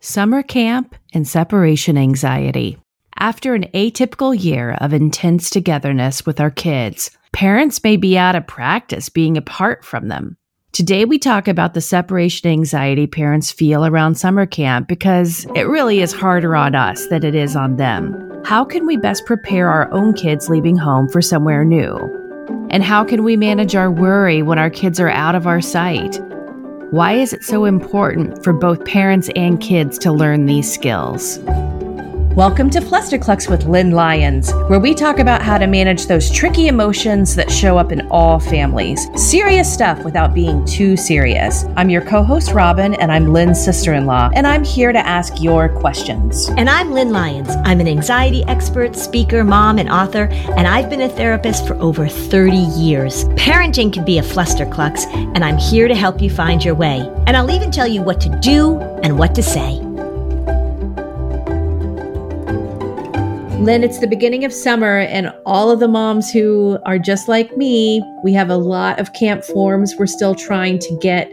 Summer camp and separation anxiety. After an atypical year of intense togetherness with our kids, parents may be out of practice being apart from them. Today, we talk about the separation anxiety parents feel around summer camp because it really is harder on us than it is on them. How can we best prepare our own kids leaving home for somewhere new? And how can we manage our worry when our kids are out of our sight? Why is it so important for both parents and kids to learn these skills? Welcome to Flusterclux with Lynn Lyons, where we talk about how to manage those tricky emotions that show up in all families. Serious stuff without being too serious. I'm your co host, Robin, and I'm Lynn's sister in law, and I'm here to ask your questions. And I'm Lynn Lyons. I'm an anxiety expert, speaker, mom, and author, and I've been a therapist for over 30 years. Parenting can be a flusterclux, and I'm here to help you find your way. And I'll even tell you what to do and what to say. Lynn, it's the beginning of summer, and all of the moms who are just like me, we have a lot of camp forms we're still trying to get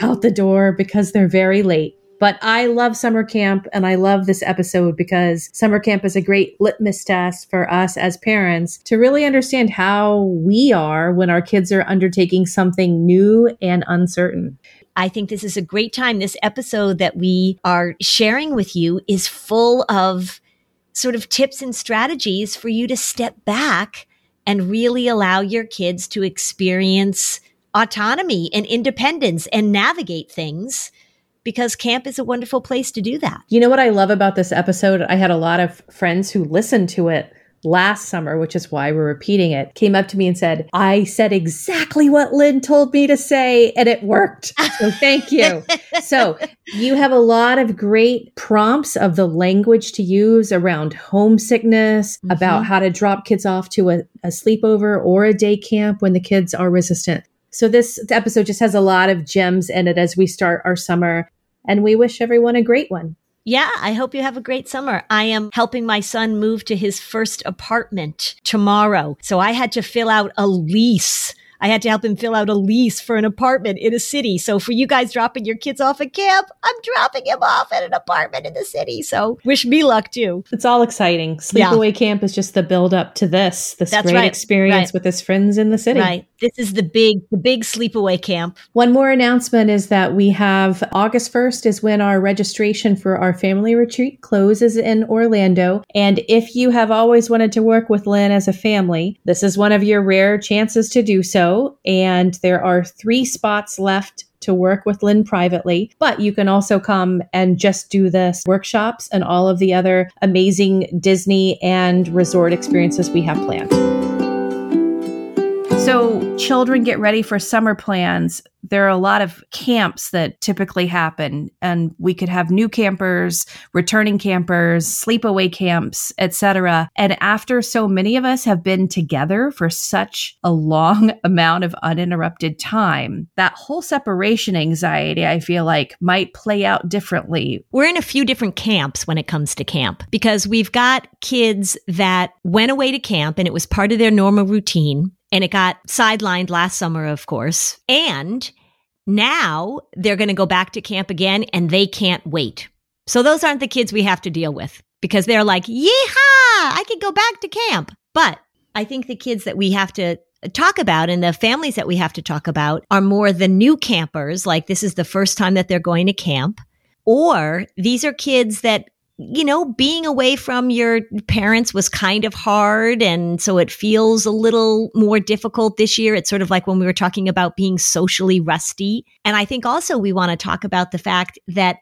out the door because they're very late. But I love summer camp and I love this episode because summer camp is a great litmus test for us as parents to really understand how we are when our kids are undertaking something new and uncertain. I think this is a great time. This episode that we are sharing with you is full of sort of tips and strategies for you to step back and really allow your kids to experience autonomy and independence and navigate things because camp is a wonderful place to do that. You know what I love about this episode? I had a lot of friends who listened to it last summer, which is why we're repeating it, came up to me and said, I said exactly what Lynn told me to say, and it worked. So thank you. so you have a lot of great prompts of the language to use around homesickness, mm-hmm. about how to drop kids off to a, a sleepover or a day camp when the kids are resistant. So this episode just has a lot of gems in it as we start our summer. And we wish everyone a great one. Yeah, I hope you have a great summer. I am helping my son move to his first apartment tomorrow. So I had to fill out a lease I had to help him fill out a lease for an apartment in a city. So for you guys dropping your kids off at camp, I'm dropping him off at an apartment in the city. So wish me luck too. It's all exciting. Sleepaway yeah. camp is just the build up to this, this That's great right. experience right. with his friends in the city. Right. This is the big, the big sleepaway camp. One more announcement is that we have August 1st is when our registration for our family retreat closes in Orlando. And if you have always wanted to work with Lynn as a family, this is one of your rare chances to do so and there are three spots left to work with Lynn privately, but you can also come and just do the workshops and all of the other amazing Disney and resort experiences we have planned. So, children get ready for summer plans. There are a lot of camps that typically happen and we could have new campers returning campers sleepaway camps etc and after so many of us have been together for such a long amount of uninterrupted time that whole separation anxiety i feel like might play out differently. We're in a few different camps when it comes to camp because we've got kids that went away to camp and it was part of their normal routine and it got sidelined last summer, of course. And now they're going to go back to camp again and they can't wait. So those aren't the kids we have to deal with because they're like, yeehaw, I can go back to camp. But I think the kids that we have to talk about and the families that we have to talk about are more the new campers. Like this is the first time that they're going to camp. Or these are kids that you know, being away from your parents was kind of hard. And so it feels a little more difficult this year. It's sort of like when we were talking about being socially rusty. And I think also we want to talk about the fact that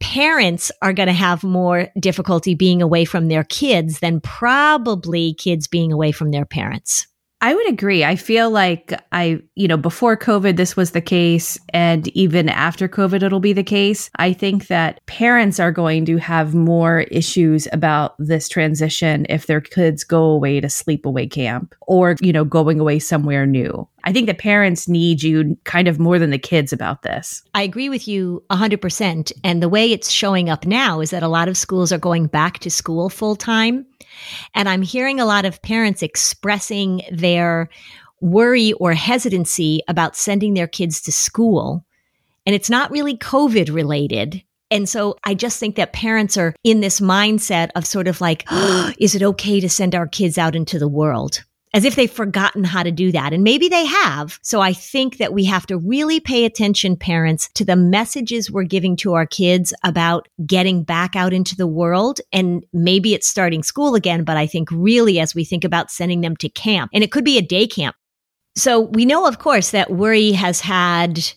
parents are going to have more difficulty being away from their kids than probably kids being away from their parents. I would agree. I feel like I, you know, before COVID, this was the case. And even after COVID, it'll be the case. I think that parents are going to have more issues about this transition if their kids go away to sleepaway camp or, you know, going away somewhere new. I think the parents need you kind of more than the kids about this. I agree with you 100%. And the way it's showing up now is that a lot of schools are going back to school full time. And I'm hearing a lot of parents expressing their worry or hesitancy about sending their kids to school. And it's not really COVID related. And so I just think that parents are in this mindset of sort of like, oh, is it okay to send our kids out into the world? As if they've forgotten how to do that. And maybe they have. So I think that we have to really pay attention, parents, to the messages we're giving to our kids about getting back out into the world. And maybe it's starting school again, but I think really as we think about sending them to camp, and it could be a day camp. So we know, of course, that Worry has had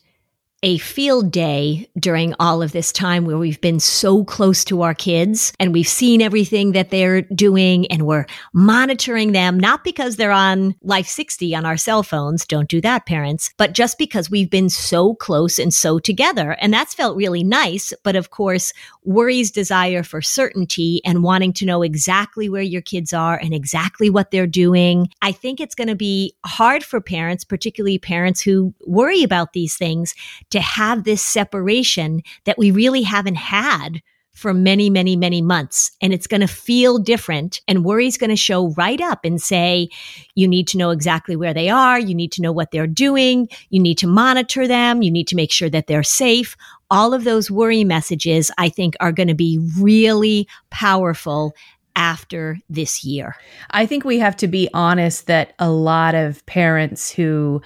a field day during all of this time where we've been so close to our kids and we've seen everything that they're doing and we're monitoring them, not because they're on Life 60 on our cell phones. Don't do that, parents, but just because we've been so close and so together. And that's felt really nice. But of course, worry's desire for certainty and wanting to know exactly where your kids are and exactly what they're doing. I think it's going to be hard for parents, particularly parents who worry about these things to have this separation that we really haven't had for many, many, many months. And it's going to feel different. And worry's going to show right up and say, you need to know exactly where they are. You need to know what they're doing. You need to monitor them. You need to make sure that they're safe. All of those worry messages, I think, are going to be really powerful after this year. I think we have to be honest that a lot of parents who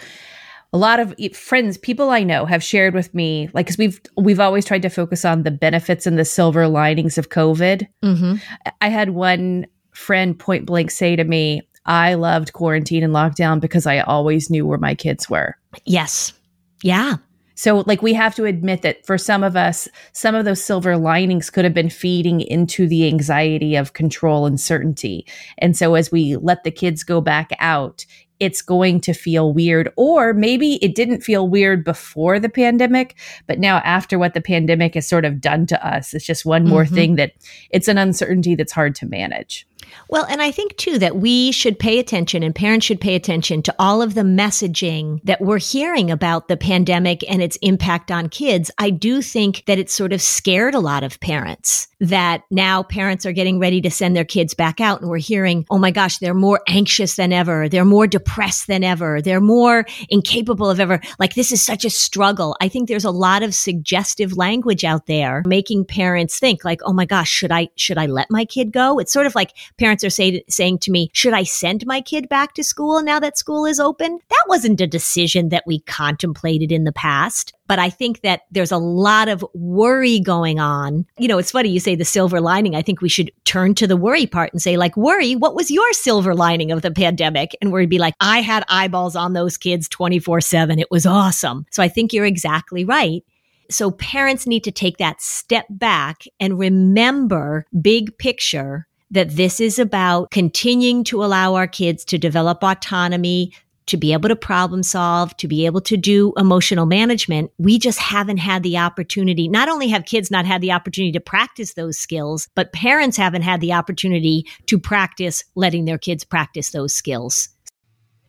a lot of friends people i know have shared with me like because we've we've always tried to focus on the benefits and the silver linings of covid mm-hmm. i had one friend point blank say to me i loved quarantine and lockdown because i always knew where my kids were yes yeah so, like, we have to admit that for some of us, some of those silver linings could have been feeding into the anxiety of control and certainty. And so, as we let the kids go back out, it's going to feel weird. Or maybe it didn't feel weird before the pandemic, but now after what the pandemic has sort of done to us, it's just one more mm-hmm. thing that it's an uncertainty that's hard to manage. Well, and I think too that we should pay attention and parents should pay attention to all of the messaging that we're hearing about the pandemic and its impact on kids. I do think that it's sort of scared a lot of parents that now parents are getting ready to send their kids back out and we're hearing, oh my gosh, they're more anxious than ever. They're more depressed than ever. They're more incapable of ever. Like this is such a struggle. I think there's a lot of suggestive language out there making parents think like, oh my gosh, should I, should I let my kid go? It's sort of like parents are say, saying to me, should I send my kid back to school now that school is open? That wasn't a decision that we contemplated in the past. But I think that there's a lot of worry going on. You know, it's funny you say the silver lining. I think we should turn to the worry part and say, like, worry, what was your silver lining of the pandemic? And we'd be like, I had eyeballs on those kids 24 7. It was awesome. So I think you're exactly right. So parents need to take that step back and remember big picture that this is about continuing to allow our kids to develop autonomy, to be able to problem solve, to be able to do emotional management. We just haven't had the opportunity. Not only have kids not had the opportunity to practice those skills, but parents haven't had the opportunity to practice letting their kids practice those skills.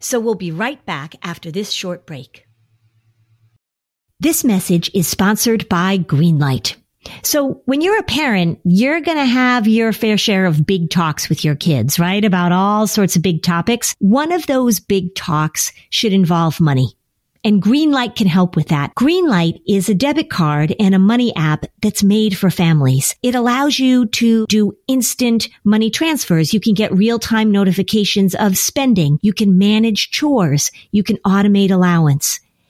So we'll be right back after this short break. This message is sponsored by Greenlight. So when you're a parent, you're going to have your fair share of big talks with your kids, right? About all sorts of big topics. One of those big talks should involve money. And Greenlight can help with that. Greenlight is a debit card and a money app that's made for families. It allows you to do instant money transfers. You can get real-time notifications of spending. You can manage chores. You can automate allowance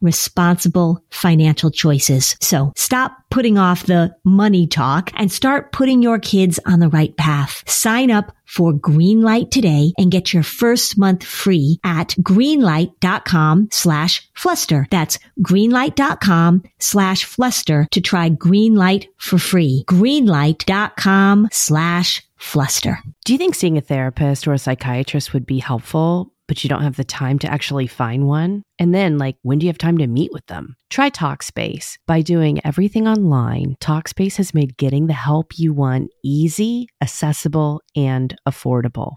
responsible financial choices. So stop putting off the money talk and start putting your kids on the right path. Sign up for Greenlight today and get your first month free at greenlight.com slash fluster. That's greenlight.com slash fluster to try Greenlight for free. Greenlight.com slash fluster. Do you think seeing a therapist or a psychiatrist would be helpful? But you don't have the time to actually find one? And then, like, when do you have time to meet with them? Try Talkspace. By doing everything online, Talkspace has made getting the help you want easy, accessible, and affordable.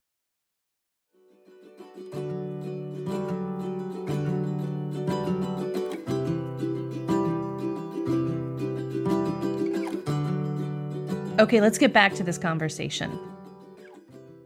Okay, let's get back to this conversation.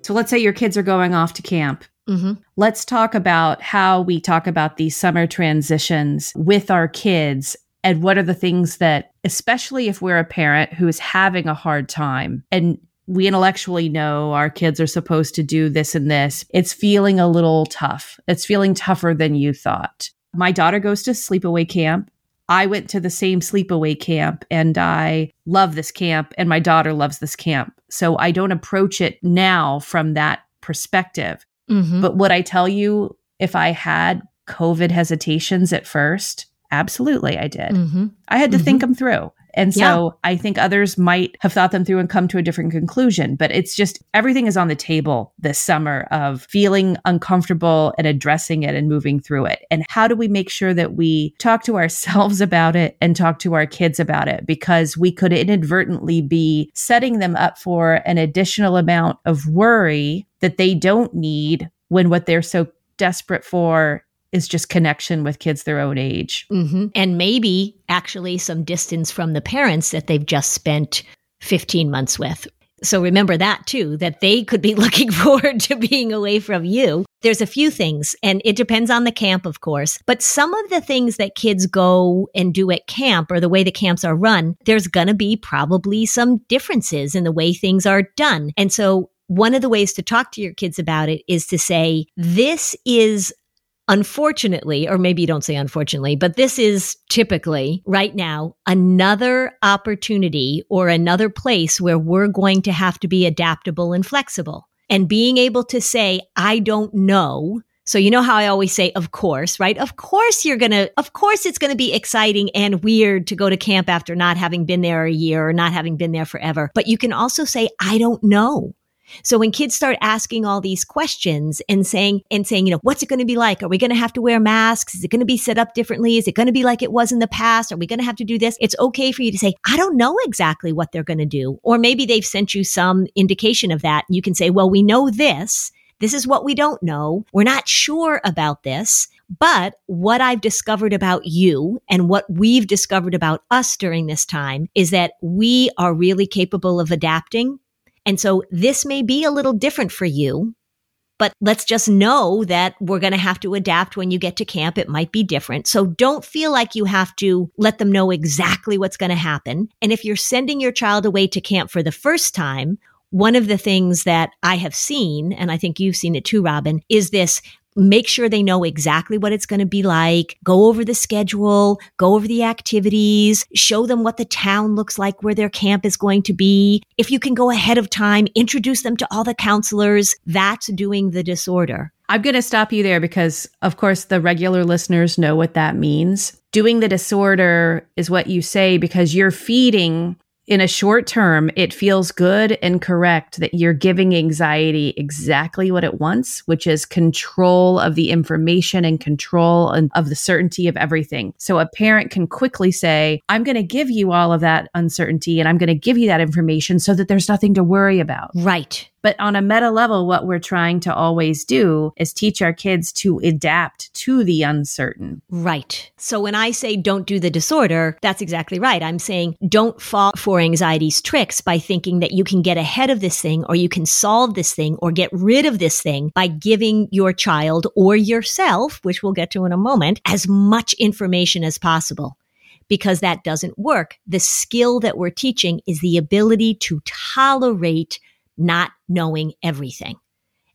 So let's say your kids are going off to camp. Mm-hmm. Let's talk about how we talk about these summer transitions with our kids and what are the things that, especially if we're a parent who is having a hard time and we intellectually know our kids are supposed to do this and this, it's feeling a little tough. It's feeling tougher than you thought. My daughter goes to sleepaway camp I went to the same sleepaway camp and I love this camp and my daughter loves this camp. So I don't approach it now from that perspective. Mm-hmm. But would I tell you if I had COVID hesitations at first? Absolutely, I did. Mm-hmm. I had to Mhm. think them through. And so Yeah. I think others might have thought them through and come to a different conclusion. But it's just everything is on the table this summer of feeling uncomfortable and addressing it and moving through it. And how do we make sure that we talk to ourselves about it and talk to our kids about it? Because we could inadvertently be setting them up for an additional amount of worry that they don't need when what they're so desperate for is just connection with kids their own age. Mm-hmm. And maybe actually some distance from the parents that they've just spent 15 months with. So remember that too, that they could be looking forward to being away from you. There's a few things, and it depends on the camp, of course, but some of the things that kids go and do at camp or the way the camps are run, there's going to be probably some differences in the way things are done. And so one of the ways to talk to your kids about it is to say, this is unfortunately, or maybe you don't say unfortunately, but this is typically right now another opportunity or another place where we're going to have to be adaptable and flexible. And being able to say, I don't know. So, you know how I always say, of course, right? Of course, you're going to, of course, it's going to be exciting and weird to go to camp after not having been there a year or not having been there forever. But you can also say, I don't know. So when kids start asking all these questions and saying, and saying, you know, what's it going to be like? Are we going to have to wear masks? Is it going to be set up differently? Is it going to be like it was in the past? Are we going to have to do this? It's okay for you to say, I don't know exactly what they're going to do. Or maybe they've sent you some indication of that. You can say, well, we know this. This is what we don't know. We're not sure about this. But what I've discovered about you and what we've discovered about us during this time is that we are really capable of adapting and so this may be a little different for you, but let's just know that we're going to have to adapt when you get to camp. It might be different. So don't feel like you have to let them know exactly what's going to happen. And if you're sending your child away to camp for the first time, one of the things that I have seen, and I think you've seen it too, Robin, is this make sure they know exactly what it's going to be like, go over the schedule, go over the activities, show them what the town looks like where their camp is going to be. If you can go ahead of time, introduce them to all the counselors. That's doing the disorder. I'm going to stop you there because, of course, the regular listeners know what that means. Doing the disorder is what you say because you're feeding in a short term, it feels good and correct that you're giving anxiety exactly what it wants, which is control of the information and control and of the certainty of everything. So a parent can quickly say, I'm going to give you all of that uncertainty and I'm going to give you that information so that there's nothing to worry about. Right. But on a meta level, what we're trying to always do is teach our kids to adapt to the uncertain. Right. So when I say don't do the disorder, that's exactly right. I'm saying don't fall for anxiety's tricks by thinking that you can get ahead of this thing or you can solve this thing or get rid of this thing by giving your child or yourself, which we'll get to in a moment, as much information as possible because that doesn't work. The skill that we're teaching is the ability to tolerate not knowing everything.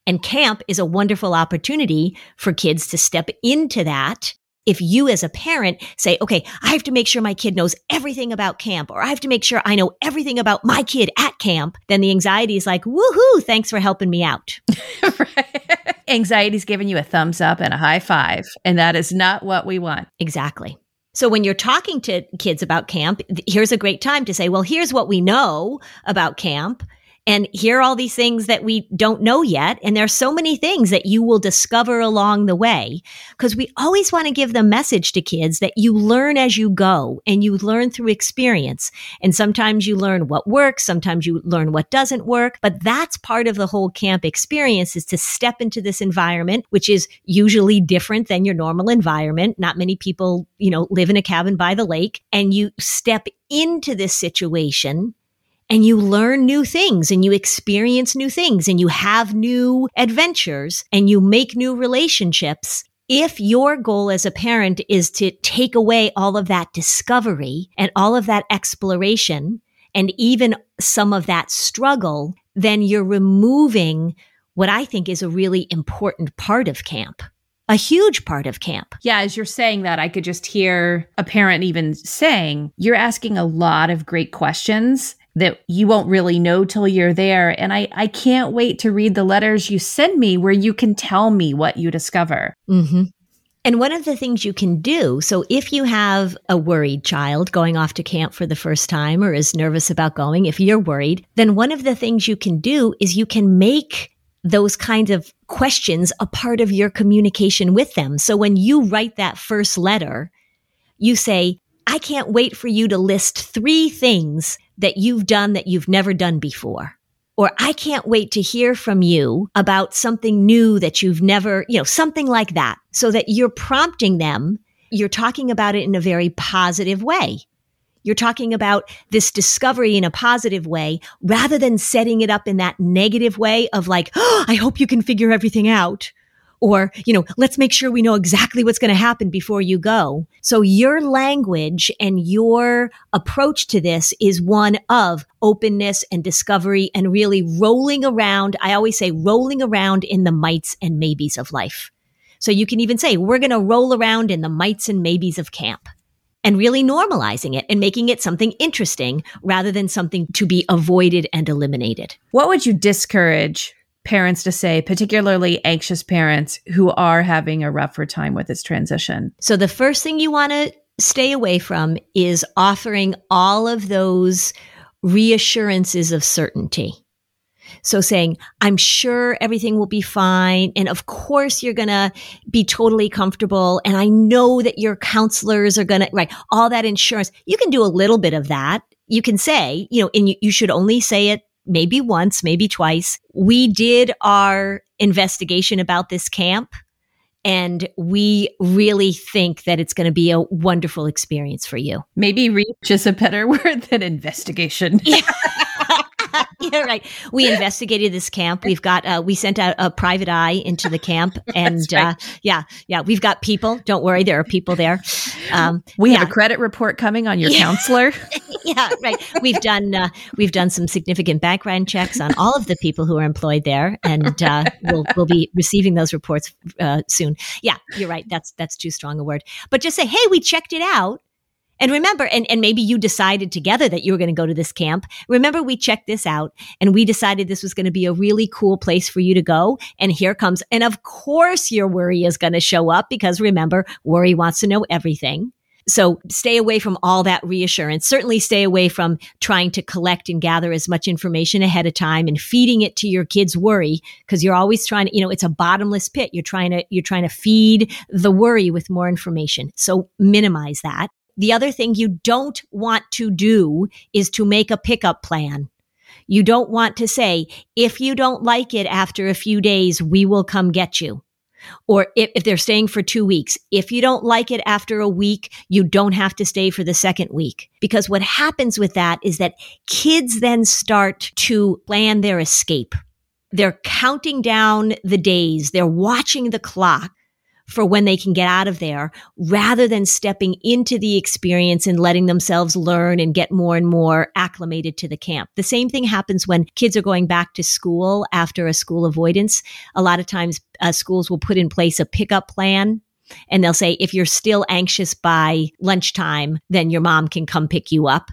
And camp is a wonderful opportunity for kids to step into that. If you as a parent say, okay, I have to make sure my kid knows everything about camp, or I have to make sure I know everything about my kid at camp, then the anxiety is like, woohoo, thanks for helping me out. right. Anxiety's giving you a thumbs up and a high five. And that is not what we want. Exactly. So when you're talking to kids about camp, here's a great time to say, well, here's what we know about camp and hear all these things that we don't know yet. And there's so many things that you will discover along the way because we always want to give the message to kids that you learn as you go and you learn through experience. And sometimes you learn what works. Sometimes you learn what doesn't work, but that's part of the whole camp experience is to step into this environment, which is usually different than your normal environment. Not many people, you know, live in a cabin by the lake and you step into this situation and you learn new things and you experience new things and you have new adventures and you make new relationships. If your goal as a parent is to take away all of that discovery and all of that exploration and even some of that struggle, then you're removing what I think is a really important part of camp a huge part of camp. Yeah, as you're saying that, I could just hear a parent even saying, You're asking a lot of great questions that you won't really know till you're there. And I, I can't wait to read the letters you send me where you can tell me what you discover. Mm-hmm. And one of the things you can do, so if you have a worried child going off to camp for the first time or is nervous about going, if you're worried, then one of the things you can do is you can make those kinds of questions a part of your communication with them. So when you write that first letter, you say, I can't wait for you to list three things that you've done that you've never done before. Or I can't wait to hear from you about something new that you've never, you know, something like that so that you're prompting them. You're talking about it in a very positive way. You're talking about this discovery in a positive way rather than setting it up in that negative way of like, oh, I hope you can figure everything out or, you know, let's make sure we know exactly what's going to happen before you go. So your language and your approach to this is one of openness and discovery and really rolling around. I always say rolling around in the mights and maybes of life. So you can even say, we're going to roll around in the mights and maybes of camp and really normalizing it and making it something interesting rather than something to be avoided and eliminated. What would you discourage parents to say, particularly anxious parents who are having a rougher time with this transition? So, the first thing you want to stay away from is offering all of those reassurances of certainty. So saying, I'm sure everything will be fine. And of course you're going to be totally comfortable. And I know that your counselors are going to, right. All that insurance. You can do a little bit of that. You can say, you know, and you, you should only say it maybe once, maybe twice. We did our investigation about this camp and we really think that it's going to be a wonderful experience for you. Maybe reach is a better word than investigation. yeah, right. We investigated this camp. We've got uh, we sent out a private eye into the camp, and right. uh, yeah, yeah, we've got people. Don't worry, there are people there. Um, we yeah. have a credit report coming on your counselor. yeah, right. We've done uh, we've done some significant background checks on all of the people who are employed there, and uh, we'll we'll be receiving those reports uh, soon. Yeah, you're right. That's that's too strong a word. But just say, hey, we checked it out and remember, and, and maybe you decided together that you were going to go to this camp. Remember, we checked this out and we decided this was going to be a really cool place for you to go. And here comes, and of course, your worry is going to show up because remember, worry wants to know everything. So stay away from all that reassurance. Certainly stay away from trying to collect and gather as much information ahead of time and feeding it to your kids' worry because you're always trying to, you know, it's a bottomless pit. You're trying to, you're trying to feed the worry with more information. So minimize that. The other thing you don't want to do is to make a pickup plan. You don't want to say, if you don't like it after a few days, we will come get you. Or if, if, they're staying for two weeks, if you don't like it after a week, you don't have to stay for the second week. Because what happens with that is that kids then start to plan their escape. They're counting down the days. They're watching the clock for when they can get out of there rather than stepping into the experience and letting themselves learn and get more and more acclimated to the camp. The same thing happens when kids are going back to school after a school avoidance. A lot of times uh, schools will put in place a pickup plan and they'll say, if you're still anxious by lunchtime, then your mom can come pick you up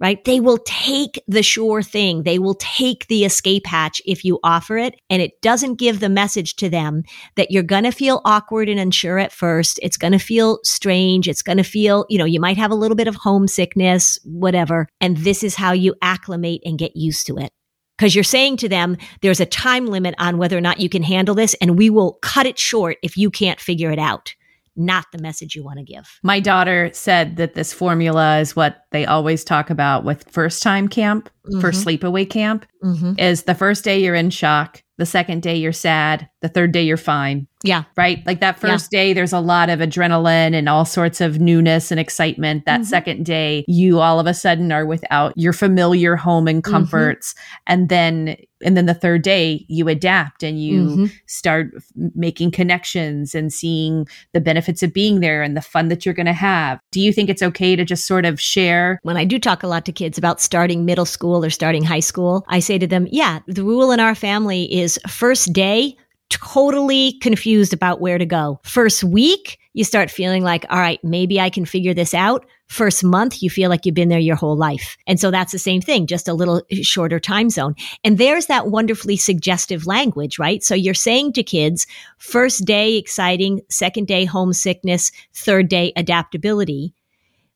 right? They will take the sure thing. They will take the escape hatch if you offer it. And it doesn't give the message to them that you're going to feel awkward and unsure at first. It's going to feel strange. It's going to feel, you know, you might have a little bit of homesickness, whatever. And this is how you acclimate and get used to it. Because you're saying to them, there's a time limit on whether or not you can handle this, and we will cut it short if you can't figure it out not the message you want to give. My daughter said that this formula is what they always talk about with first time camp, mm-hmm. for sleepaway camp, mm-hmm. is the first day you're in shock, the second day you're sad, the third day you're fine. Yeah. Right? Like that first yeah. day there's a lot of adrenaline and all sorts of newness and excitement. That mm-hmm. second day you all of a sudden are without your familiar home and mm-hmm. comforts and then and then the third day you adapt and you mm-hmm. start making connections and seeing the benefits of being there and the fun that you're going to have. Do you think it's okay to just sort of share? When I do talk a lot to kids about starting middle school or starting high school, I say to them, yeah, the rule in our family is first day, totally confused about where to go. First week, you start feeling like, all right, maybe I can figure this out. First month, you feel like you've been there your whole life. And so that's the same thing, just a little shorter time zone. And there's that wonderfully suggestive language, right? So you're saying to kids, first day exciting, second day homesickness, third day adaptability.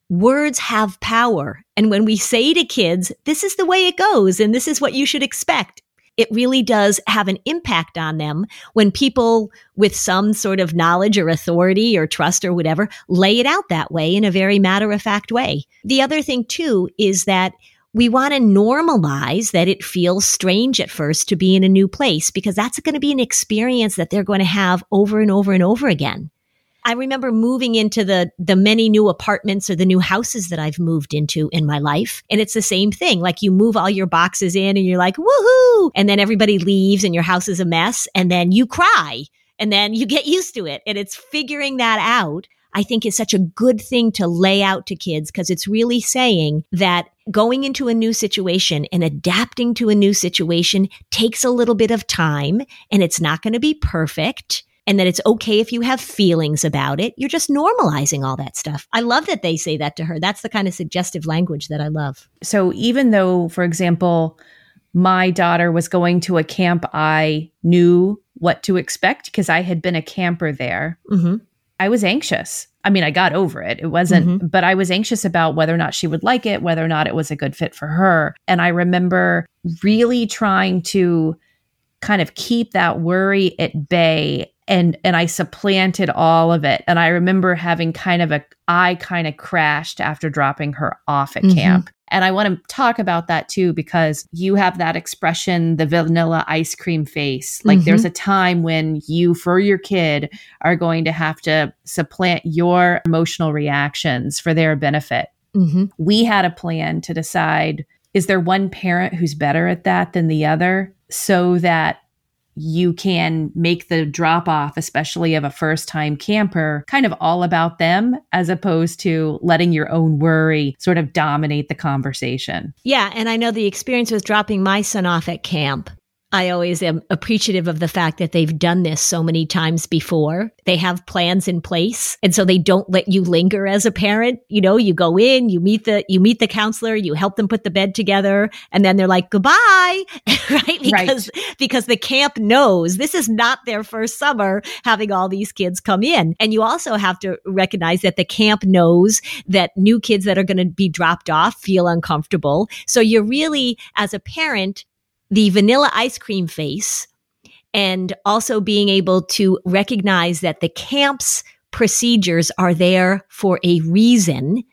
Words have power. And when we say to kids, this is the way it goes and this is what you should expect, it really does have an impact on them when people with some sort of knowledge or authority or trust or whatever lay it out that way in a very matter of fact way. The other thing too is that we want to normalize that it feels strange at first to be in a new place because that's going to be an experience that they're going to have over and over and over again. I remember moving into the the many new apartments or the new houses that I've moved into in my life. And it's the same thing. Like you move all your boxes in and you're like, woohoo. And then everybody leaves and your house is a mess. And then you cry and then you get used to it. And it's figuring that out. I think is such a good thing to lay out to kids because it's really saying that going into a new situation and adapting to a new situation takes a little bit of time and it's not going to be perfect and that it's okay if you have feelings about it. You're just normalizing all that stuff. I love that they say that to her. That's the kind of suggestive language that I love. So even though, for example, my daughter was going to a camp, I knew what to expect because I had been a camper there. Mm-hmm. I was anxious. I mean, I got over it. It wasn't, mm-hmm. but I was anxious about whether or not she would like it, whether or not it was a good fit for her. And I remember really trying to kind of keep that worry at bay and and I supplanted all of it. And I remember having kind of a I kind of crashed after dropping her off at mm-hmm. camp. And I want to talk about that too because you have that expression, the vanilla ice cream face. Like mm-hmm. there's a time when you, for your kid, are going to have to supplant your emotional reactions for their benefit. Mm-hmm. We had a plan to decide is there one parent who's better at that than the other so that you can make the drop off, especially of a first time camper, kind of all about them as opposed to letting your own worry sort of dominate the conversation. Yeah. And I know the experience with dropping my son off at camp I always am appreciative of the fact that they've done this so many times before. They have plans in place. And so they don't let you linger as a parent. You know, you go in, you meet the, you meet the counselor, you help them put the bed together, and then they're like, goodbye. right? Because, right. because the camp knows this is not their first summer having all these kids come in. And you also have to recognize that the camp knows that new kids that are going to be dropped off feel uncomfortable. So you're really, as a parent, the vanilla ice cream face and also being able to recognize that the camp's procedures are there for a reason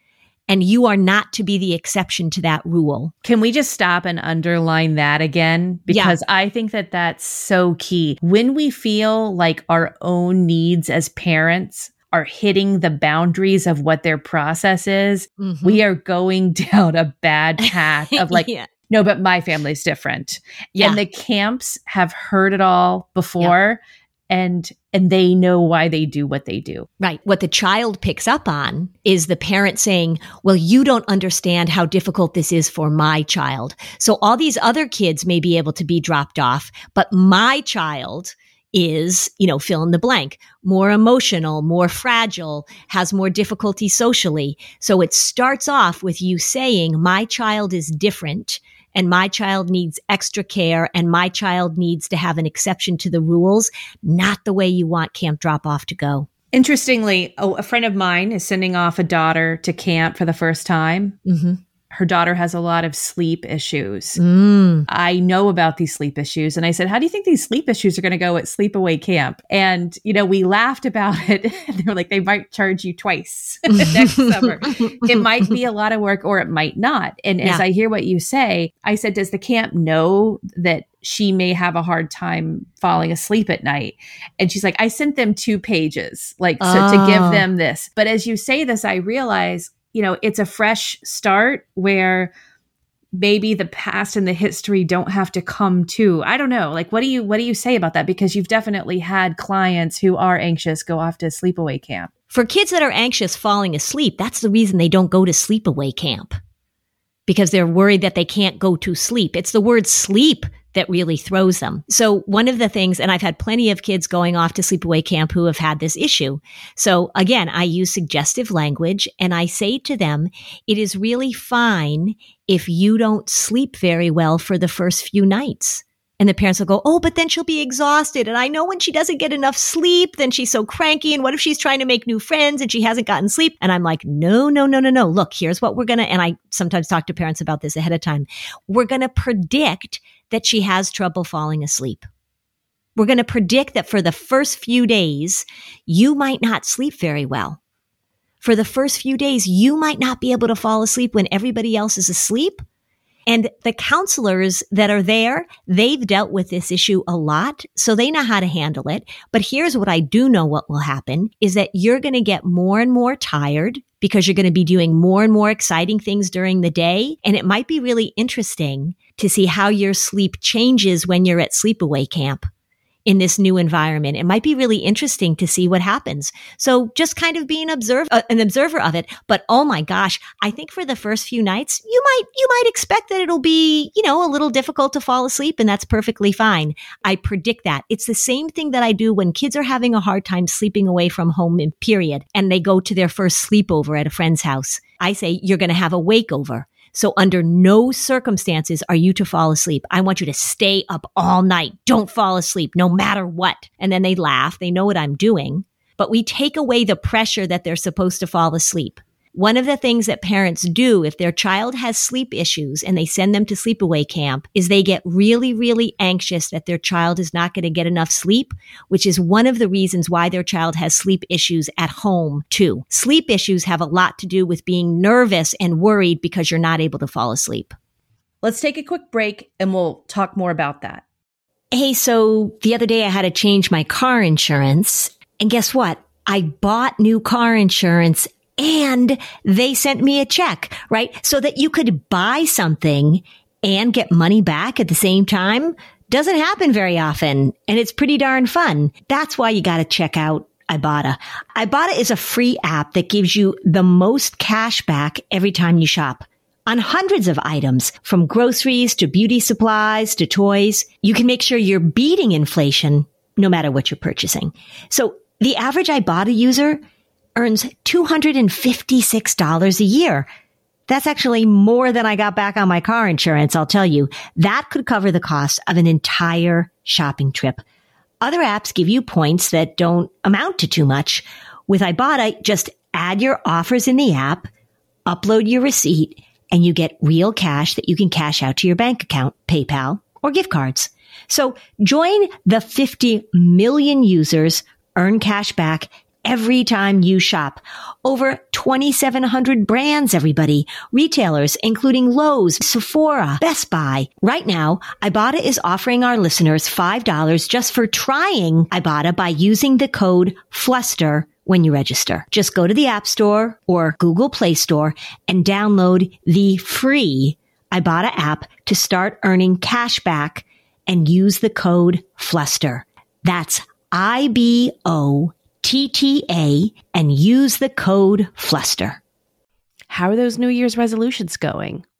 and you are not to be the exception to that rule. Can we just stop and underline that again? Because yeah. I think that that's so key. When we feel like our own needs as parents are hitting the boundaries of what their process is, mm-hmm. we are going down a bad path of like, yeah. No, but my family's different. Yeah. And the camps have heard it all before yeah. and and they know why they do what they do. Right. What the child picks up on is the parent saying, "Well, you don't understand how difficult this is for my child." So all these other kids may be able to be dropped off, but my child is, you know, fill in the blank, more emotional, more fragile, has more difficulty socially. So it starts off with you saying, my child is different and my child needs extra care and my child needs to have an exception to the rules, not the way you want camp drop off to go. Interestingly, a, friend of mine is sending off a daughter to camp for the first time. Mm-hmm her daughter has a lot of sleep issues. Mm. I know about these sleep issues. And I said, How do you think these sleep issues are going to go at sleepaway camp? And, you know, we laughed about it. they were like, They might charge you twice next summer. It might be a lot of work or it might not. And yeah. as I hear what you say, I said, Does the camp know that she may have a hard time falling asleep at night. And she's like, I sent them two pages, like, so oh. to give oh. them this. But as you say this, I realize you know, it's a fresh start where maybe the past and the history don't have to come to. I don't know. Like what do you what do you say about that because you've definitely had clients who are anxious go off to sleepaway camp. For kids that are anxious falling asleep, that's the reason they don't go to sleepaway camp. Because they're worried that they can't go to sleep. It's the word sleep that really throws them. So one of the things, and I've had plenty of kids going off to sleepaway camp who have had this issue. So again, I use suggestive language and I say to them, it is really fine if you don't sleep very well for the first few nights. And the parents will go, Oh, but then she'll be exhausted. And I know when she doesn't get enough sleep, then she's so cranky. And what if she's trying to make new friends and she hasn't gotten sleep? And I'm like, No, no, no, no, no. Look, here's what we're going to, and I sometimes talk to parents about this ahead of time. We're going to predict that she has trouble falling asleep. We're going to predict that for the first few days, you might not sleep very well. For the first few days, you might not be able to fall asleep when everybody else is asleep. And the counselors that are there, they've dealt with this issue a lot, so they know how to handle it. But here's what I do know what will happen is that you're going to get more and more tired because you're going to be doing more and more exciting things during the day. And it might be really interesting to see how your sleep changes when you're at sleepaway camp in this new environment. It might be really interesting to see what happens. So just kind of being observe, uh, an observer of it. But oh my gosh, I think for the first few nights, you might, you might expect that it'll be, you know, a little difficult to fall asleep and that's perfectly fine. I predict that. It's the same thing that I do when kids are having a hard time sleeping away from home period and they go to their first sleepover at a friend's house. I say, you're going to have a wakeover. So under no circumstances are you to fall asleep. I want you to stay up all night. Don't fall asleep no matter what. And then they laugh. They know what I'm doing, but we take away the pressure that they're supposed to fall asleep. One of the things that parents do if their child has sleep issues and they send them to sleepaway camp is they get really, really anxious that their child is not going to get enough sleep, which is one of the reasons why their child has sleep issues at home too. Sleep issues have a lot to do with being nervous and worried because you're not able to fall asleep. Let's take a quick break and we'll talk more about that. Hey, so the other day I had to change my car insurance. And guess what? I bought new car insurance and they sent me a check, right? So that you could buy something and get money back at the same time doesn't happen very often and it's pretty darn fun. That's why you got to check out Ibotta. Ibotta is a free app that gives you the most cash back every time you shop on hundreds of items from groceries to beauty supplies to toys. You can make sure you're beating inflation no matter what you're purchasing. So the average Ibotta user earns $256 a year. That's actually more than I got back on my car insurance, I'll tell you. That could cover the cost of an entire shopping trip. Other apps give you points that don't amount to too much. With Ibotta, just add your offers in the app, upload your receipt, and you get real cash that you can cash out to your bank account, PayPal, or gift cards. So join the 50 million users earn cash back every time you shop. Over 2,700 brands, everybody. Retailers, including Lowe's, Sephora, Best Buy. Right now, Ibotta is offering our listeners $5 just for trying Ibotta by using the code FLUSTER when you register. Just go to the App Store or Google Play Store and download the free Ibotta app to start earning cash back and use the code FLUSTER. That's I B O T T A and use the code FLUSTER. How are those New Year's resolutions going?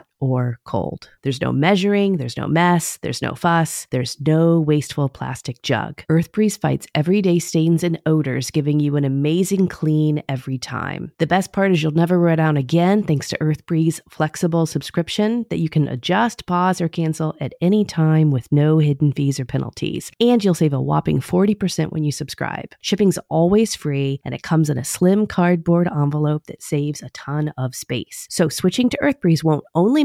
lot or cold. There's no measuring, there's no mess, there's no fuss, there's no wasteful plastic jug. EarthBreeze fights everyday stains and odors, giving you an amazing clean every time. The best part is you'll never run out again thanks to EarthBreeze flexible subscription that you can adjust, pause, or cancel at any time with no hidden fees or penalties. And you'll save a whopping 40% when you subscribe. Shipping's always free and it comes in a slim cardboard envelope that saves a ton of space. So switching to EarthBreeze won't only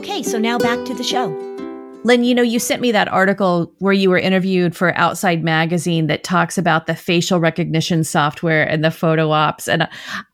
Okay, so now back to the show. Lynn, you know, you sent me that article where you were interviewed for Outside Magazine that talks about the facial recognition software and the photo ops. And,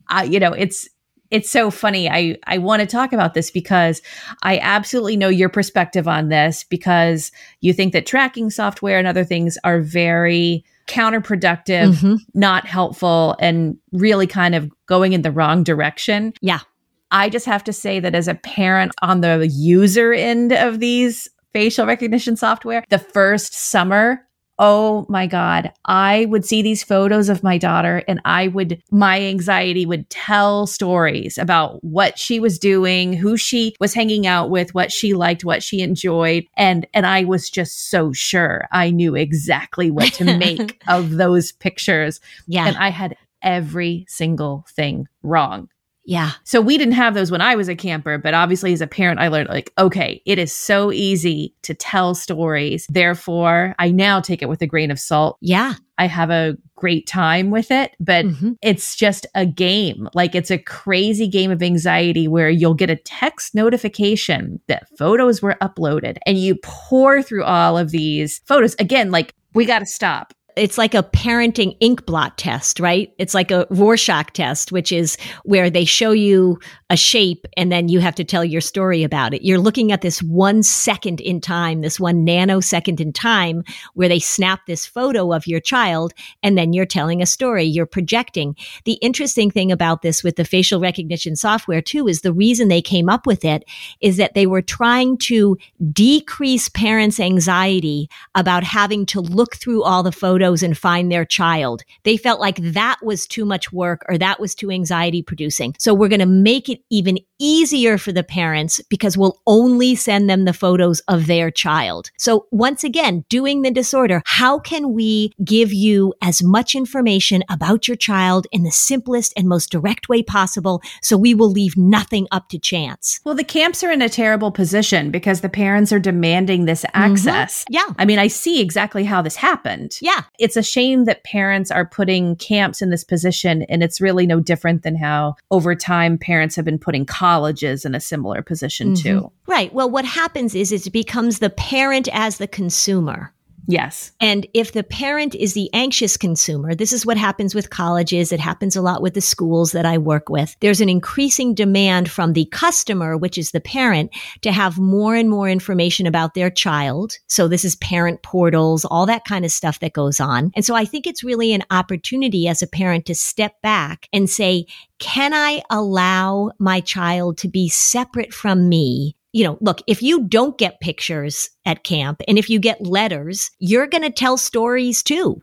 uh, you know, it's, it's so funny. I, I want to talk about this because I absolutely know your perspective on this because you think that tracking software and other things are very counterproductive, mm-hmm. not helpful, and really kind of going in the wrong direction. Yeah. I just have to say that as a parent on the user end of these facial recognition software, the first summer, oh my God, I would see these photos of my daughter and I would, my anxiety would tell stories about what she was doing, who she was hanging out with, what she liked, what she enjoyed. And, and I was just so sure I knew exactly what to make of those pictures. Yeah. And I had every single thing wrong. Yeah. So we didn't have those when I was a camper, but obviously as a parent, I learned like, okay, it is so easy to tell stories. Therefore, I now take it with a grain of salt. Yeah. I have a great time with it, but mm-hmm. it's just a game. Like it's a crazy game of anxiety where you'll get a text notification that photos were uploaded and you pour through all of these photos. Again, like we got to stop it's like a parenting ink blot test, right? It's like a Rorschach test, which is where they show you a shape and then you have to tell your story about it. You're looking at this one second in time, this one nanosecond in time where they snap this photo of your child and then you're telling a story, you're projecting. The interesting thing about this with the facial recognition software too is the reason they came up with it is that they were trying to decrease parents' anxiety about having to look through all the photos photos and find their child. They felt like that was too much work or that was too anxiety producing. So we're going to make it even easier for the parents because we'll only send them the photos of their child. So once again, doing the disorder, how can we give you as much information about your child in the simplest and most direct way possible so we will leave nothing up to chance? Well, the camps are in a terrible position because the parents are demanding this mm-hmm. access. Mm-hmm. Yeah. I mean, I see exactly how this happened. Yeah. It's a shame that parents are putting camps in this position and it's really no different than how over time parents have been putting colleges in a similar position mm-hmm. too. Right. Well, what happens is it becomes the parent as the consumer. Yes. And if the parent is the anxious consumer, this is what happens with colleges. It happens a lot with the schools that I work with. There's an increasing demand from the customer, which is the parent, to have more and more information about their child. So this is parent portals, all that kind of stuff that goes on. And so I think it's really an opportunity as a parent to step back and say, can I allow my child to be separate from me you know, look, if you don't get pictures at camp and if you get letters, you're going to tell stories too.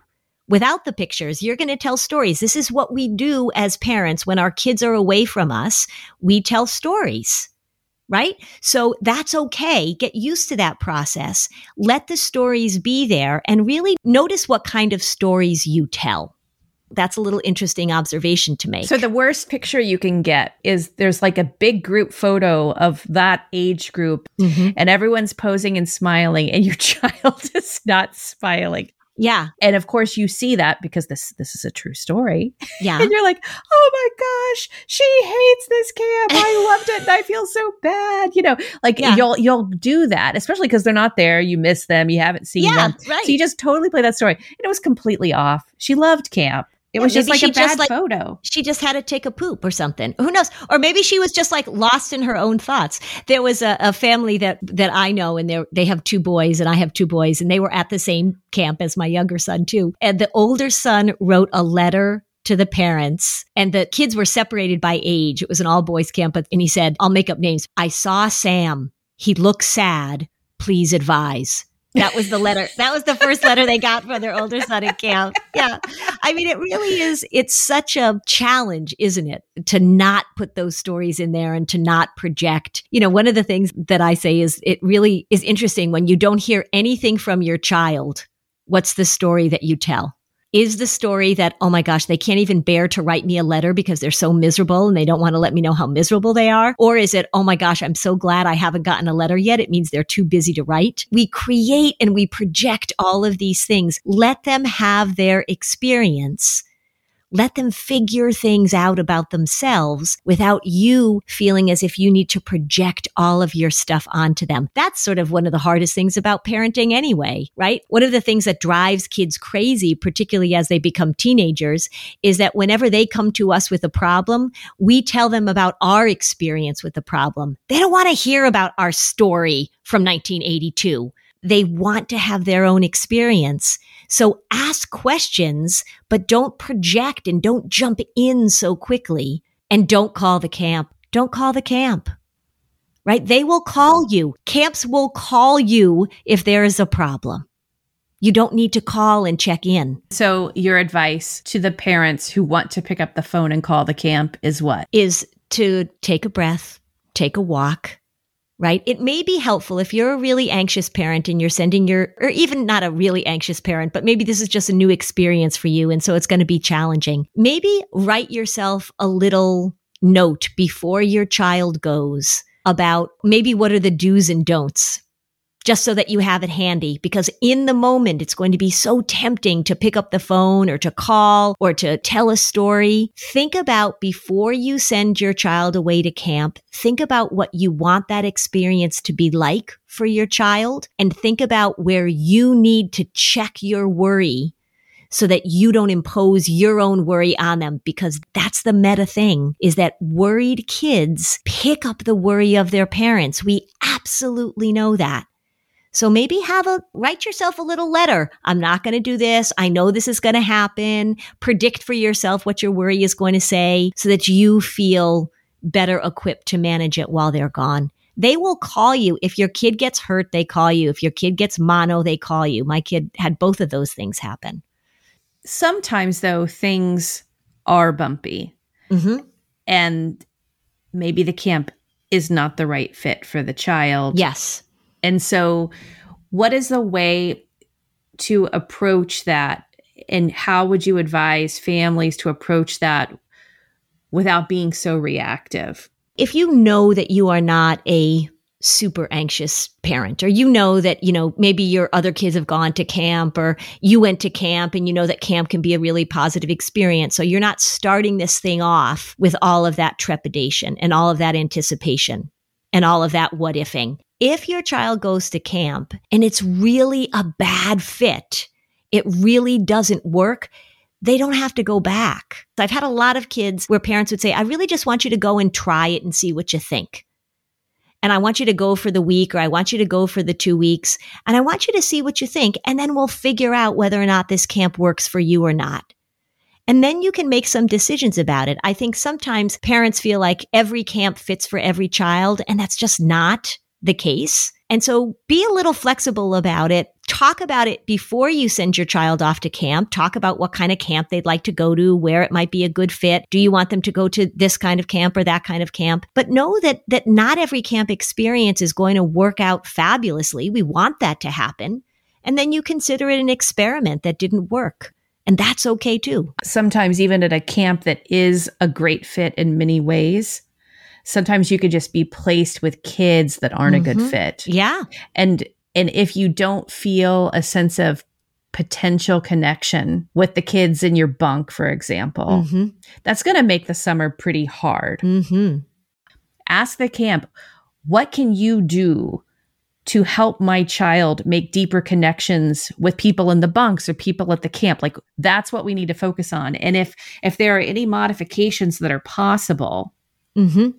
Without the pictures, you're going to tell stories. This is what we do as parents when our kids are away from us. We tell stories right? So that's okay. Get used to that process. Let the stories be there and really notice what kind of stories you tell that's a little interesting observation to make. So the worst picture you can get is there's like a big group photo of that age group mm-hmm. and everyone's posing and smiling and your child is not smiling. Yeah. And of course you see that because this this is a true story. Yeah. and you're like, "Oh my gosh, she hates this camp. I loved it and I feel so bad." You know, like yeah. you'll you'll do that, especially because they're not there, you miss them, you haven't seen yeah, them. Right. So you just totally play that story. And it was completely off. She loved camp. It was just like a bad like, photo. She just had to take a poop or something. Who knows? Or maybe she was just like lost in her own thoughts. There was a, a family that that I know, and they they have two boys, and I have two boys, and they were at the same camp as my younger son too. And the older son wrote a letter to the parents and the kids were separated by age. It was an all boys camp, and he said, I'll make up names. I saw Sam. He looks sad. Please advise. That was the letter. That was the first letter they got from their older son at camp. Yeah. I mean, it really is, it's such a challenge, isn't it? To not put those stories in there and to not project. You know, one of the things that I say is it really is interesting when you don't hear anything from your child. What's the story that you tell? Is the story that, oh my gosh, they can't even bear to write me a letter because they're so miserable and they don't want to let me know how miserable they are? Or is it, oh my gosh, I'm so glad I haven't gotten a letter yet. It means they're too busy to write. We create and we project all of these things. Let them have their experience let them figure things out about themselves without you feeling as if you need to project all of your stuff onto them. That's sort of one of the hardest things about parenting anyway, right? One of the things that drives kids crazy, particularly as they become teenagers, is that whenever they come to us with a problem, we tell them about our experience with the problem. They don't want to hear about our story from 1982. They want to have their own experience. So ask questions, but don't project and don't jump in so quickly. And don't call the camp. Don't call the camp. Right? They will call you. Camps will call you if there is a problem. You don't need to call and check in. So, your advice to the parents who want to pick up the phone and call the camp is what? Is to take a breath, take a walk, right? It may be helpful if you're a really anxious parent and you're sending your, or even not a really anxious parent, but maybe this is just a new experience for you. And so it's going to be challenging. Maybe write yourself a little note before your child goes about maybe what are the do's and don'ts just so that you have it handy because in the moment it's going to be so tempting to pick up the phone or to call or to tell a story. Think about before you send your child away to camp, think about what you want that experience to be like for your child and think about where you need to check your worry so that you don't impose your own worry on them because that's the meta thing is that worried kids pick up the worry of their parents. We absolutely know that. So maybe have a, write yourself a little letter. I'm not going to do this. I know this is going to happen. Predict for yourself what your worry is going to say so that you feel better equipped to manage it while they're gone. They will call you. If your kid gets hurt, they call you. If your kid gets mono, they call you. My kid had both of those things happen. sometimes though things are bumpy Mm-hmm. and maybe the camp is not the right fit for the child. Yes. And so what is the way to approach that and how would you advise families to approach that without being so reactive? if you know that you are not a super anxious parent or you know that you know maybe your other kids have gone to camp or you went to camp and you know that camp can be a really positive experience so you're not starting this thing off with all of that trepidation and all of that anticipation and all of that what ifing if your child goes to camp and it's really a bad fit it really doesn't work they don't have to go back. I've had a lot of kids where parents would say, I really just want you to go and try it and see what you think. And I want you to go for the week or I want you to go for the two weeks and I want you to see what you think. And then we'll figure out whether or not this camp works for you or not. And then you can make some decisions about it. I think sometimes parents feel like every camp fits for every child, and that's just not the case. And so be a little flexible about it. Talk about it before you send your child off to camp. Talk about what kind of camp they'd like to go to, where it might be a good fit. Do you want them to go to this kind of camp or that kind of camp? But know that, that not every camp experience is going to work out fabulously. We want that to happen. And then you consider it an experiment that didn't work. And that's okay too. Sometimes even at a camp that is a great fit in many ways, sometimes you could just be placed with kids that aren't mm-hmm. a good mm-hmm. fit. Yeah. And and if you don't feel a sense of potential connection with the kids in your bunk, for example, mm-hmm. that's going to make the summer pretty hard. Mm-hmm. Ask the camp, what can you do to help my child make deeper connections with people in the bunks or people at the camp like that's what we need to focus on and if if there are any modifications that are possible Mm-hmm.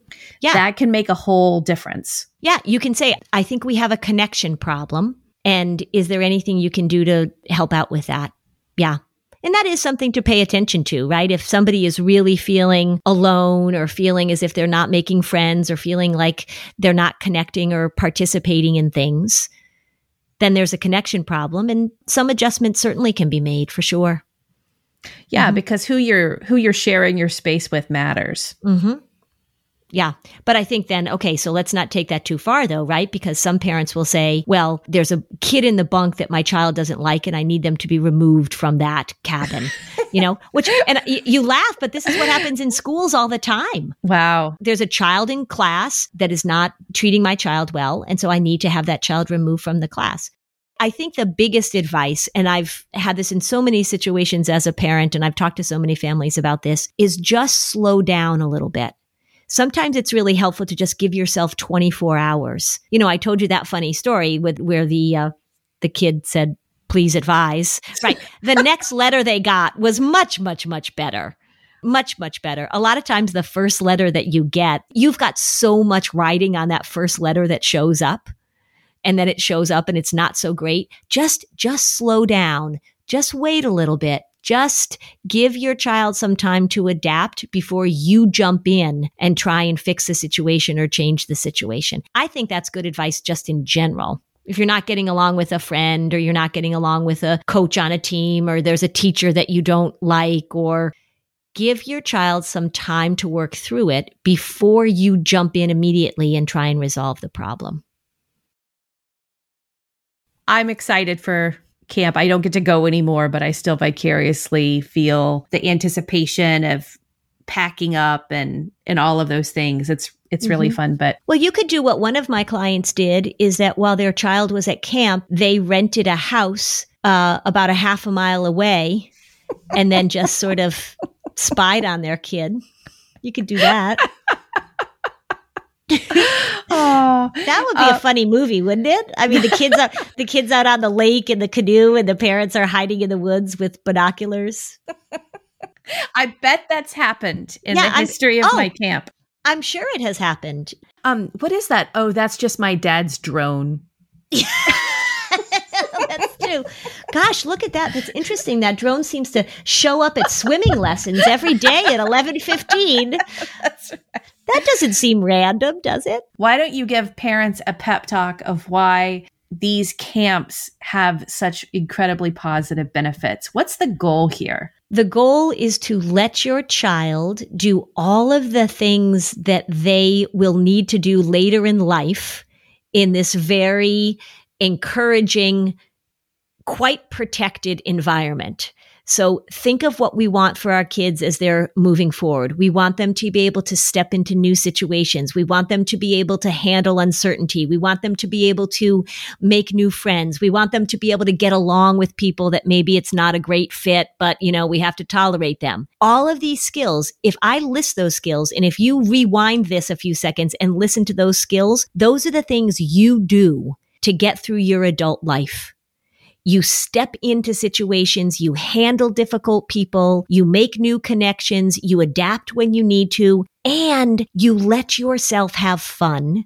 Yeah. That can make a whole difference. Yeah. You can say, I think we have a connection problem. And is there anything you can do to help out with that? Yeah. And that is something to pay attention to, right? If somebody is really feeling alone or feeling as if they're not making friends or feeling like they're not connecting or participating in things, then there's a connection problem and some adjustments certainly can be made for sure. Yeah, mm-hmm. because who you're who you're sharing your space with matters. Mm-hmm. Yeah. But I think then, okay, so let's not take that too far though, right? Because some parents will say, well, there's a kid in the bunk that my child doesn't like and I need them to be removed from that cabin, you know, which, and you, you laugh, but this is what happens in schools all the time. Wow. There's a child in class that is not treating my child well. And so I need to have that child removed from the class. I think the biggest advice, and I've had this in so many situations as a parent, and I've talked to so many families about this, is just slow down a little bit sometimes it's really helpful to just give yourself 24 hours. You know, I told you that funny story with where the uh, the kid said, "Please advise." Right. the next letter they got was much much much better. Much, much better. A lot of times, the first letter that you get, you've got so much writing on that first letter that shows up and then it shows up and it's not so great. Just, just slow down. Just wait a little bit just give your child some time to adapt before you jump in and try and fix the situation or change the situation. I think that's good advice just in general. If you're not getting along with a friend or you're not getting along with a coach on a team or there's a teacher that you don't like or give your child some time to work through it before you jump in immediately and try and resolve the problem. I'm excited for camp. I don't get to go anymore, but I still vicariously feel the anticipation of packing up and and all of those things. It's it's really mm-hmm. fun, but Well, you could do what one of my clients did is that while their child was at camp, they rented a house uh, about a half a mile away and then just sort of spied on their kid. You could do that. oh, that would be uh, a funny movie, wouldn't it? I mean, the kids out the kids out on the lake in the canoe, and the parents are hiding in the woods with binoculars. I bet that's happened in yeah, the history I'm, of oh, my camp. I'm sure it has happened. Um, what is that? Oh, that's just my dad's drone. that's true. Gosh, look at that. That's interesting. That drone seems to show up at swimming lessons every day at 11:15. Right. That doesn't seem random, does it? Why don't you give parents a pep talk of why these camps have such incredibly positive benefits. What's the goal here? The goal is to let your child do all of the things that they will need to do later in life in this very encouraging, quite protected environment. So think of what we want for our kids as they're moving forward. We want them to be able to step into new situations. We want them to be able to handle uncertainty. We want them to be able to make new friends. We want them to be able to get along with people that maybe it's not a great fit, but you know, we have to tolerate them. All of these skills, if I list those skills and if you rewind this a few seconds and listen to those skills, those are the things you do to get through your adult life. You step into situations, you handle difficult people, you make new connections, you adapt when you need to, and you let yourself have fun.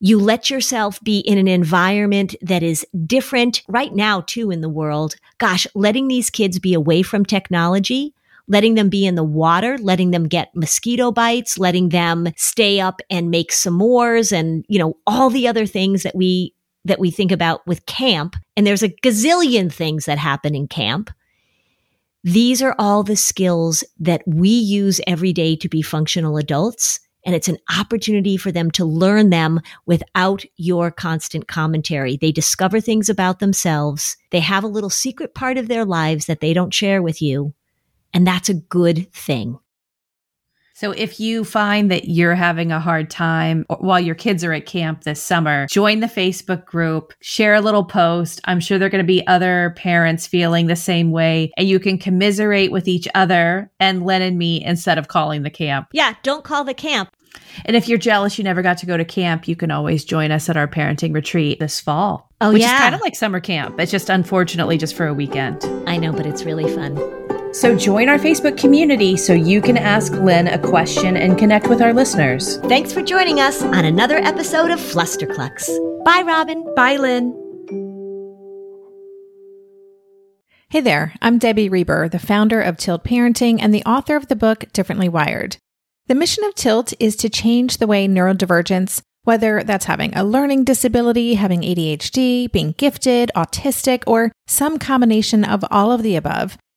You let yourself be in an environment that is different right now, too, in the world. Gosh, letting these kids be away from technology, letting them be in the water, letting them get mosquito bites, letting them stay up and make s'mores and, you know, all the other things that we that we think about with camp, and there's a gazillion things that happen in camp. These are all the skills that we use every day to be functional adults. And it's an opportunity for them to learn them without your constant commentary. They discover things about themselves. They have a little secret part of their lives that they don't share with you. And that's a good thing. So if you find that you're having a hard time while your kids are at camp this summer, join the Facebook group, share a little post. I'm sure there are going to be other parents feeling the same way and you can commiserate with each other and Len and me instead of calling the camp. Yeah, don't call the camp. And if you're jealous you never got to go to camp, you can always join us at our parenting retreat this fall. Oh, which yeah. is kind of like summer camp. It's just unfortunately just for a weekend. I know, but it's really fun. So join our Facebook community so you can ask Lynn a question and connect with our listeners. Thanks for joining us on another episode of Flusterclux. Bye, Robin. Bye, Lynn. Hey there, I'm Debbie Reber, the founder of Tilt Parenting and the author of the book Differently Wired. The mission of Tilt is to change the way neurodivergence, whether that's having a learning disability, having ADHD, being gifted, autistic, or some combination of all of the above,